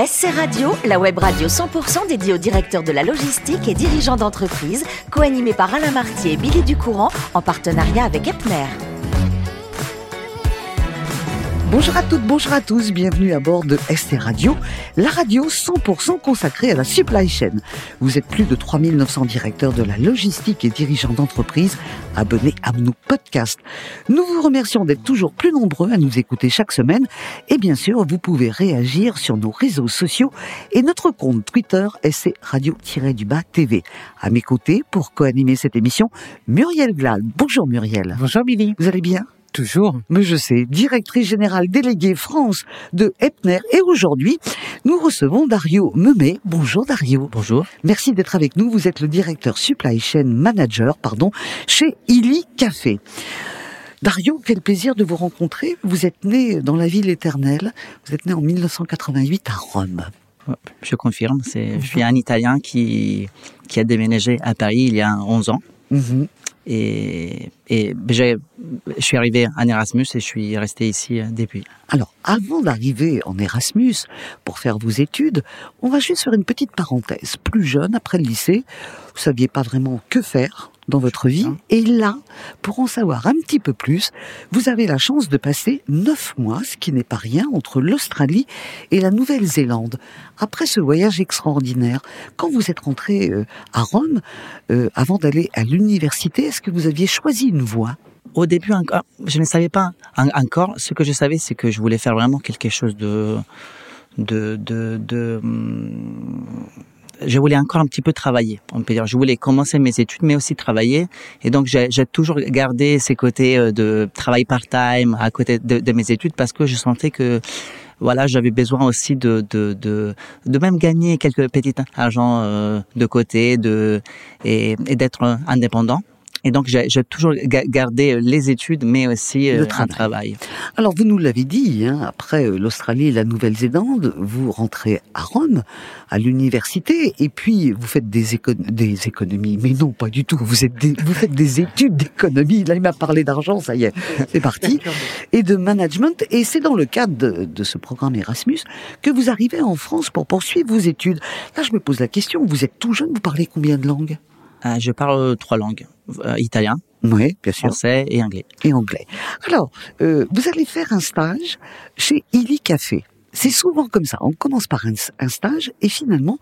SC Radio, la web radio 100% dédiée aux directeurs de la logistique et dirigeants d'entreprise, co-animée par Alain Martier et Billy Ducourant, en partenariat avec Epner. Bonjour à toutes, bonjour à tous, bienvenue à bord de ST Radio, la radio 100% consacrée à la supply chain. Vous êtes plus de 3900 directeurs de la logistique et dirigeants d'entreprise abonnés à nos podcasts. Nous vous remercions d'être toujours plus nombreux à nous écouter chaque semaine et bien sûr, vous pouvez réagir sur nos réseaux sociaux et notre compte Twitter SC Radio-du-Bas TV. À mes côtés, pour co-animer cette émission, Muriel Glal. Bonjour Muriel. Bonjour Billy. Vous allez bien? Toujours. Mais je sais, directrice générale déléguée France de Epner. Et aujourd'hui, nous recevons Dario Memet. Bonjour Dario. Bonjour. Merci d'être avec nous. Vous êtes le directeur supply chain manager, pardon, chez Illy Café. Dario, quel plaisir de vous rencontrer. Vous êtes né dans la ville éternelle. Vous êtes né en 1988 à Rome. Je confirme. C'est, je suis un Italien qui, qui a déménagé à Paris il y a 11 ans. Mhm. Et, et j'ai- je suis arrivé en Erasmus et je suis resté ici euh, depuis. Alors, avant d'arriver en Erasmus pour faire vos études, on va juste faire une petite parenthèse. Plus jeune, après le lycée, vous saviez pas vraiment que faire dans votre vie. Et là, pour en savoir un petit peu plus, vous avez la chance de passer neuf mois, ce qui n'est pas rien, entre l'Australie et la Nouvelle-Zélande. Après ce voyage extraordinaire, quand vous êtes rentré euh, à Rome, euh, avant d'aller à l'université, est-ce que vous aviez choisi une voie? Au début, encore, je ne savais pas en- encore. Ce que je savais, c'est que je voulais faire vraiment quelque chose de, de, de, de, hum, je voulais encore un petit peu travailler. On peut dire, je voulais commencer mes études, mais aussi travailler. Et donc, j'ai toujours gardé ces côtés euh, de travail part-time à côté de, mes études parce que je sentais que voilà, j'avais besoin aussi de, de, de, de même gagner quelques petits argent euh, de côté, de et d'être indépendant. Et donc, j'ai toujours ga- gardé les études, mais aussi Le euh, travail. un travail. Alors, vous nous l'avez dit, hein, après euh, l'Australie et la Nouvelle-Zélande, vous rentrez à Rome, à l'université, et puis vous faites des, éco- des économies. Mais non, pas du tout. Vous, êtes des- vous faites des études d'économie. Là, il m'a parlé d'argent, ça y est, c'est parti. Et de management. Et c'est dans le cadre de, de ce programme Erasmus que vous arrivez en France pour poursuivre vos études. Là, je me pose la question, vous êtes tout jeune, vous parlez combien de langues? Euh, je parle trois langues euh, italien, Oui, bien sûr. français et anglais. et anglais. Alors, euh, vous allez faire un stage chez Illy Café. C'est souvent comme ça. On commence par un, un stage et finalement,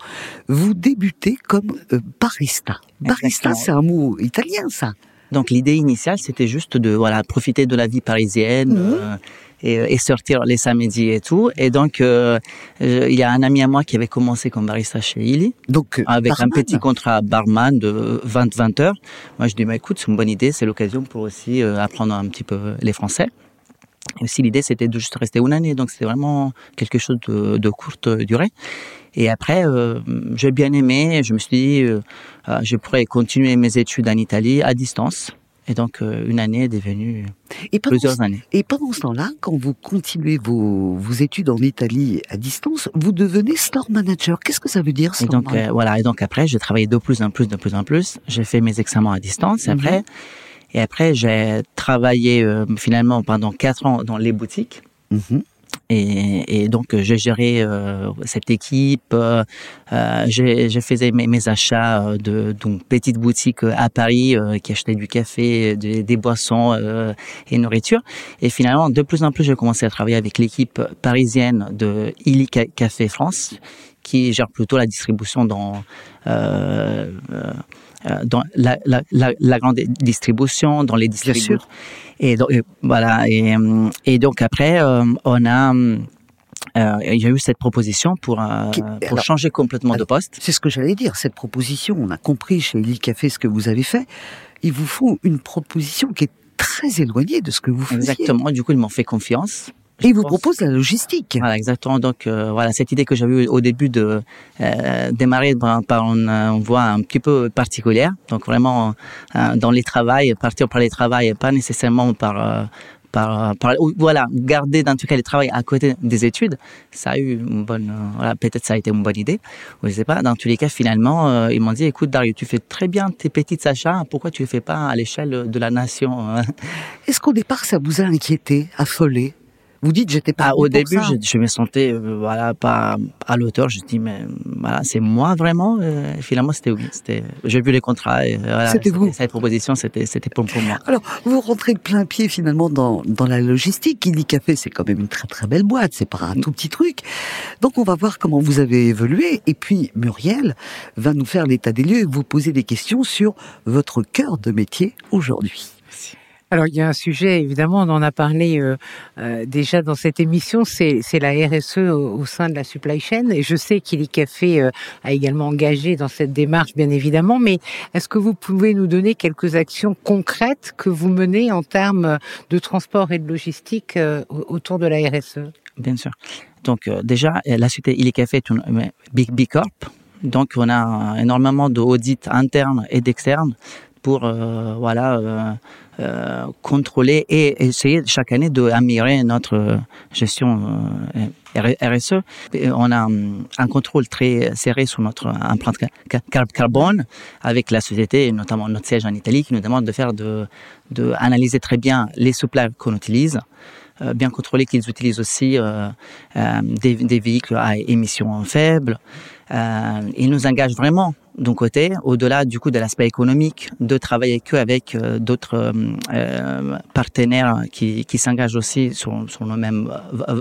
vous débutez comme euh, barista. Barista, c'est un mot italien, ça. Donc l'idée initiale, c'était juste de voilà profiter de la vie parisienne Mhm. euh, et, et sortir les samedis et tout. Et donc euh, euh, il y a un ami à moi qui avait commencé comme barista chez Illy Donc, euh, avec barman. un petit contrat barman de 20-20 heures. Moi je dis mais écoute c'est une bonne idée, c'est l'occasion pour aussi euh, apprendre un petit peu les français. Et aussi l'idée c'était de juste rester une année, donc c'était vraiment quelque chose de, de courte durée. Et après, euh, j'ai bien aimé. Je me suis dit, euh, euh, je pourrais continuer mes études en Italie à distance. Et donc, euh, une année est devenue et plusieurs années. et pendant ce temps-là, quand vous continuez vos, vos études en Italie à distance, vous devenez store manager. Qu'est-ce que ça veut dire, Et store donc, manager? euh, voilà. Et donc, après, j'ai travaillé de plus en plus, de plus en plus. J'ai fait mes examens à distance. Mhm. Après, et après, j'ai travaillé euh, finalement pendant quatre ans dans les boutiques. Mhm. Et, donc, euh, j'ai géré euh, cette équipe. Euh, j'ai faisais mes, achats de donc petites boutiques euh, à Paris qui achetaient du café, des, des boissons et nourriture. Et finalement, de plus en plus, j'ai commencé à travailler avec l'équipe parisienne de Illy Ca- Café France, qui gère plutôt la distribution dans dans la, la, la, la grande distribution, dans les distributeurs. Et donc, et voilà. Et, hum, et donc après, euh, on a, euh, il y a eu cette proposition pour euh, Qui- pour alors- changer complètement de poste. C'est ce que j'allais dire. Cette proposition, on a compris chez Illy Café ce que vous avez fait. Ils vous font une proposition qui est très éloignée de ce que vous faisiez. Exactement. Du coup, ils m'ont fait confiance. Et vous pense. proposent la logistique. Voilà, exactement. Donc euh, voilà, cette idée que j'avais eue au début de euh, démarrer par, par une, euh, une voie un petit peu particulière. Donc vraiment euh, dans les travails, partir par les travails, pas nécessairement par euh, par, par voilà, garder dans tout cas les travails à côté des études, ça a eu une bonne, euh, voilà, peut-être ça a été une bonne idée, ou je sais pas. Dans tous les cas, finalement, euh, ils m'ont dit, écoute Dario, tu fais très bien tes petites achats, pourquoi tu le fais pas à l'échelle de la nation hein Est-ce qu'au départ, ça vous a inquiété, affolé? Vous dites j'étais pas. Ah, au début, je, je, me sentais euh, voilà pas à l'auteur. Je dis mais voilà c'est moi vraiment. Euh, finalement c'était oui. C'était j'ai vu les contrats. Et, voilà, c'était vous. Cette proposition c'était c'était pour, pour moi. Alors vous rentrez de plein pied finalement dans dans la logistique. Kili Café c'est quand même une très très belle boîte. C'est pas un tout petit truc. Donc on va voir comment vous avez évolué. Et puis Muriel va nous faire l'état des lieux et vous poser des questions sur votre cœur de métier aujourd'hui. Alors il y a un sujet, évidemment, on en a parlé euh, euh, déjà dans cette émission, c'est la RSE au, sein de la supply chain. Et je sais qu'Ili Café euh, a également engagé dans cette démarche, bien évidemment. Mais est-ce que vous pouvez nous donner quelques actions concrètes que vous menez en termes de transport et de logistique autour de la RSE Bien sûr. Donc déjà, la société Ili Café est une Big Big Corp. Donc on a énormément d'audits internes et d'externes pour voilà euh, contrôler et essayer chaque année d'améliorer notre gestion euh, RSE. on a un contrôle très serré sur notre empreinte carbone avec la société, notamment notre siège en Italie, qui nous demande de faire de, analyser très bien les supplies qu'on utilise. Euh, bien contrôler qu'ils utilisent aussi euh, euh, des, véhicules à émissions faibles. Euh, ils nous engagent vraiment d'un côté, au-delà du coup de l'aspect économique, de travailler que avec d'autres euh, partenaires qui, s'engagent aussi sur, nos mêmes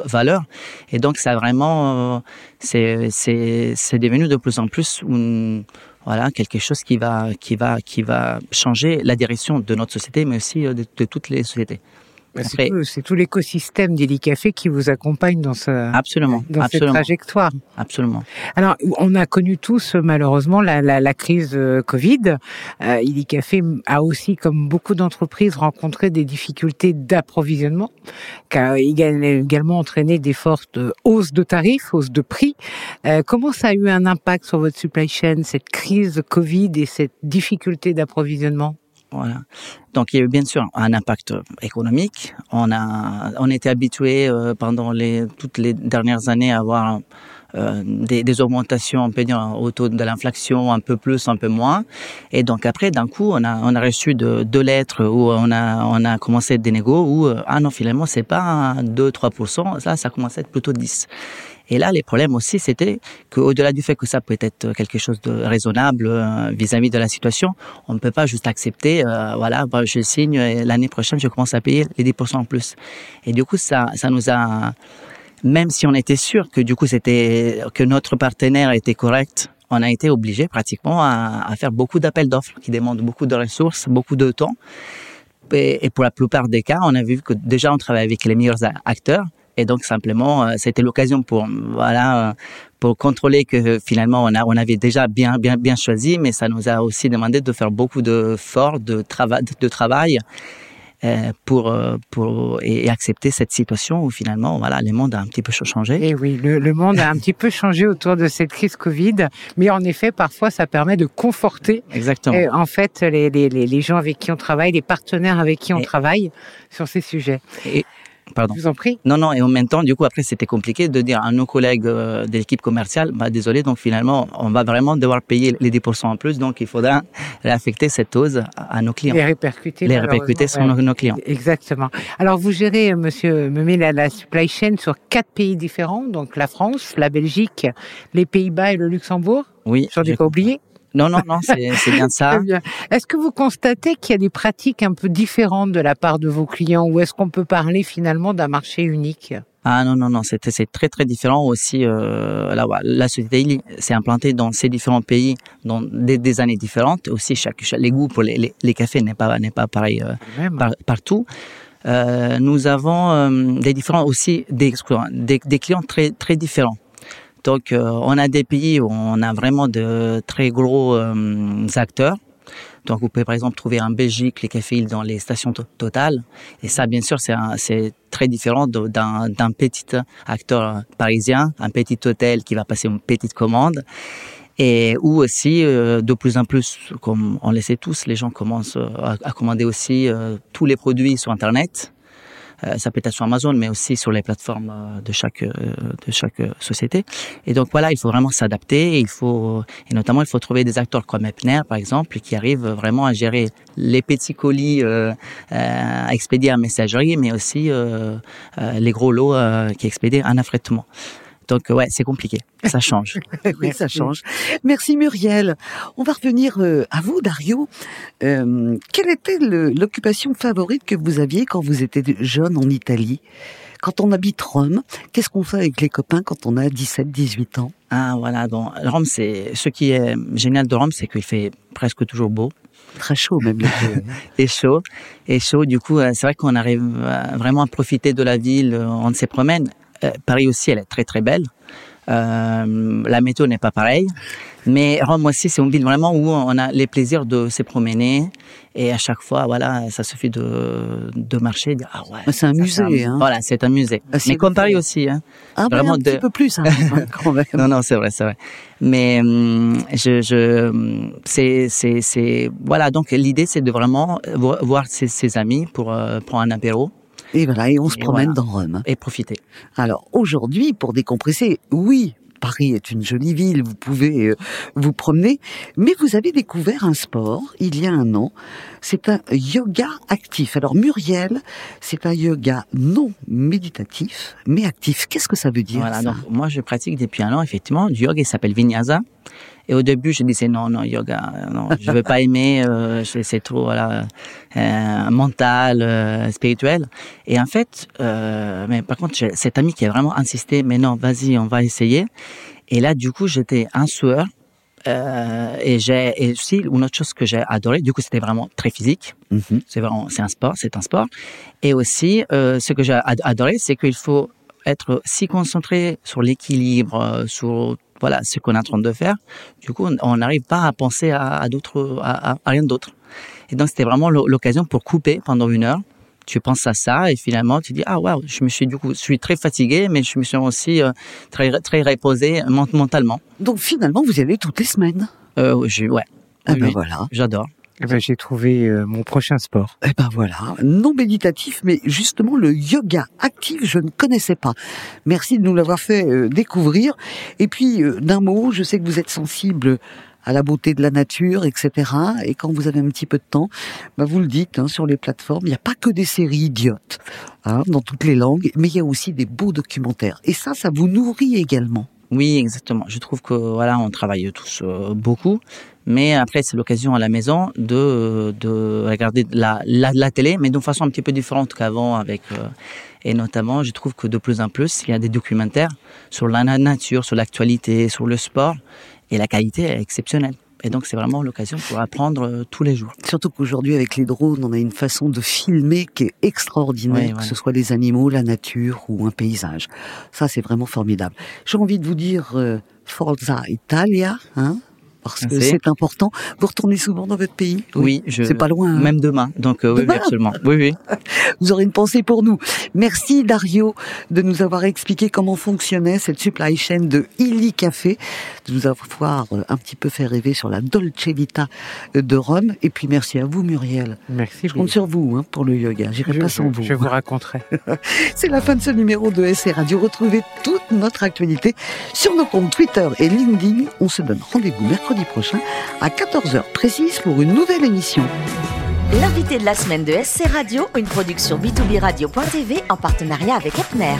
valeurs. Et donc, ça vraiment, c'est c'est devenu de plus en plus une, voilà quelque chose qui va qui va qui va changer la direction de notre société, mais aussi de toutes les sociétés. Bah, c'est tout, l'écosystème d'Elicafé qui vous accompagne dans, ce, absolument, dans absolument. cette trajectoire. Absolument. Alors, on a connu tous malheureusement la, la, la crise euh, Covid. Euh, Café a aussi, comme beaucoup d'entreprises, rencontré des difficultés d'approvisionnement, qui a également entraîné des fortes hausses de tarifs, hausses de prix. Euh, comment ça a eu un impact sur votre supply chain, cette crise Covid et cette difficulté d'approvisionnement? Donc il y a eu bien sûr un impact économique. On a on était habitué euh, pendant toutes les dernières années à avoir euh, des, augmentations, on peut dire, au taux de l'inflation, un peu plus, un peu moins. Et donc après, d'un coup, on a, on a reçu de, deux lettres où on a, on a commencé des négos où, euh, ah non, finalement, c'est pas 2-3%, ça, ça commençait à être plutôt 10. Et là, les problèmes aussi, c'était qu'au-delà du fait que ça peut être quelque chose de raisonnable euh, vis-à-vis de la situation, on ne peut pas juste accepter, euh, voilà, bah, je signe et l'année prochaine, je commence à payer les 10% en plus. Et du coup, ça, ça nous a, même si on était sûr que du coup c'était que notre partenaire était correct, on a été obligé pratiquement à, faire beaucoup d'appels d'offres qui demandent beaucoup de ressources, beaucoup de temps. Et pour la plupart des cas, on a vu que déjà on travaille avec les meilleurs acteurs et donc simplement, euh, c'était l'occasion pour voilà euh, pour contrôler que finalement on a on avait déjà bien bien bien choisi, mais ça nous a aussi demandé de faire beaucoup de fort de travail de travail euh, pour pour et, accepter cette situation où finalement voilà le monde a un petit peu changé. Et oui, le, le monde a un petit peu changé autour de cette crise Covid, mais en effet parfois ça permet de conforter exactement en fait les, les, les gens avec qui on travaille, les partenaires avec qui on et, travaille sur ces sujets. Et, Pardon. Je vous en prie. Non, non, et en même temps, du coup, après, c'était compliqué de dire à nos collègues euh, de l'équipe commerciale, bah, désolé, donc finalement, on va vraiment devoir payer les 10% en plus, donc il faudra réaffecter cette hausse à nos clients. Les répercuter. Les répercuter sur nos, nos, clients. Exactement. Alors, vous gérez, monsieur Memé, la, la supply chain sur quatre pays différents, donc la France, la Belgique, les Pays-Bas et le Luxembourg? Oui. J'en ai pas oublié? Non, non, non, c'est bien ça. Est-ce que vous constatez qu'il y a des pratiques un peu différentes de la part de vos clients ou est-ce qu'on peut parler finalement d'un marché unique? Ah non non non c'est c'est très très différent aussi euh, là la société s'est implantée dans ces différents pays dans des, des années différentes. Aussi chaque, chaque, les goûts pour les, les, les cafés n'est pas n'est pas pareil euh, par, partout. Euh, nous avons des différents aussi des, des, des clients très très différents donc, euh, on a des pays où on a vraiment de très gros euh, acteurs. Donc, vous pouvez par exemple trouver en Belgique les cafés dans les stations Total. Et ça, bien sûr, c'est très différent d'un petit acteur parisien, un petit hôtel qui va passer une petite commande. Et où aussi, euh, de plus en plus, comme on le sait tous, les gens commencent à, commander aussi tous les produits sur Internet. Euh, ça peut être sur Amazon, mais aussi sur les plateformes euh, de chaque de chaque société. Et donc voilà, il faut vraiment s'adapter. Il faut et notamment il faut trouver des acteurs comme Epner, par exemple, qui arrivent vraiment à gérer les petits colis à expédier en messagerie, mais aussi les gros lots qui expédient en affrètement. Donc ouais, c'est compliqué. Ça change. oui, ça change. Merci Muriel. On va revenir euh, à vous, Dario. Euh, quelle était l'occupation favorite que vous aviez quand vous étiez jeune en Italie? Quand on habite Rome, qu'est-ce qu'on fait avec les copains quand on a 17, 18 ans? Ah voilà, donc Rome, c'est ce qui est génial de Rome, c'est qu'il fait presque toujours beau très chaud même. et chaud, et chaud. Du coup, euh, c'est vrai qu'on arrive vraiment à profiter de la ville. On se promène. Euh, Paris aussi, elle est très très belle. Euh, la météo n'est pas pareille, mais Rome aussi, c'est une ville vraiment où on a les plaisirs de se promener et à chaque fois, voilà, ça suffit de, de marcher, dire ah ouais. C'est un musée, hein. Voilà, c'est un musée. Ah, mais comme Paris aussi, hein. Ah, vraiment un petit peu plus, hein, quand même. non, non, c'est vrai, c'est vrai. Mais hum, je, je, c'est, c'est, c'est, voilà. Donc l'idée, c'est de vraiment voir ses, ses amis pour euh, prendre un apéro et voilà, et on se promène dans Rome. Et profiter. Alors aujourd'hui, pour décompresser, oui, Paris est une jolie ville, vous pouvez euh, vous promener, mais vous avez découvert un sport il y a un an, c'est un yoga actif. Alors Muriel, c'est un yoga non méditatif, mais actif. Qu'est-ce que ça veut dire Voilà, donc moi je pratique depuis un an effectivement du yoga, il s'appelle Vinyasa. Et au début, je disais non, non, yoga, non, je veux pas aimer, euh, c'est trop voilà, euh, mental, euh, spirituel. Et en fait, mais par contre, cet ami qui a vraiment insisté, mais non, vas-y, on va essayer. Et là, du coup, j'étais un sueur. Et j'ai aussi une autre chose que j'ai adoré. Du coup, c'était vraiment très physique. Mm-hmm. C'est vraiment, c'est un sport, c'est un sport. Et aussi, ce que j'ai adoré, c'est qu'il faut être si concentré sur l'équilibre, sur voilà ce qu'on est en train de faire. Du coup, on n'arrive pas à penser à, d'autres, à, rien d'autre. Et donc, c'était vraiment l'occasion pour couper pendant une heure. Tu penses à ça et finalement tu dis ah waouh je me suis du coup je suis très fatigué mais je me suis aussi euh, très très reposé mentalement. Donc finalement vous y allez toutes les semaines? Euh, je, ouais. Ah ben voilà. J'adore. Eh ben, j'ai trouvé euh, mon prochain sport. Eh ben voilà, non méditatif, mais justement le yoga actif, je ne connaissais pas. Merci de nous l'avoir fait euh, découvrir. Et puis euh, d'un mot, je sais que vous êtes sensible à la beauté de la nature, etc. Et quand vous avez un petit peu de temps, bah vous le dites hein, sur les plateformes, il n'y a pas que des séries idiotes hein, dans toutes les langues, mais il y a aussi des beaux documentaires. Et ça, ça vous nourrit également. Oui, exactement. Je trouve que voilà, on travaille tous beaucoup, mais après, c'est l'occasion à la maison de, de regarder la, la, la télé, mais d'une façon un petit peu différente qu'avant. Avec euh, et notamment, je trouve que de plus en plus, il y a des documentaires sur la nature, sur l'actualité, sur le sport, et la qualité est exceptionnelle. Et donc, c'est vraiment l'occasion pour apprendre euh, tous les jours. Surtout qu'aujourd'hui, avec les drones, on a une façon de filmer qui est extraordinaire, que ce soit les animaux, la nature ou un paysage. Ça, c'est vraiment formidable. J'ai envie de vous dire euh, Forza Italia, hein parce que c'est important. Vous retournez souvent dans votre pays? Oui, je... c'est pas loin. Hein. Même demain, donc euh, oui, absolument. Oui, oui. Vous aurez une pensée pour nous. Merci Dario de nous avoir expliqué comment fonctionnait cette supply chain de Illy Café, de nous avoir un petit peu fait rêver sur la Dolce Vita de Rome. Et puis merci à vous Muriel. Merci. Je compte sur vous hein, pour le yoga. J'irai pas sans vous. Je vous raconterai. c'est la fin de ce numéro de SR Radio. Retrouvez toute notre actualité sur nos comptes Twitter et LinkedIn. On se donne rendez-vous mercredi prochain à 14h précise pour une nouvelle émission. L'invité de la semaine de SC Radio, une production b2b radio.tv en partenariat avec Epner.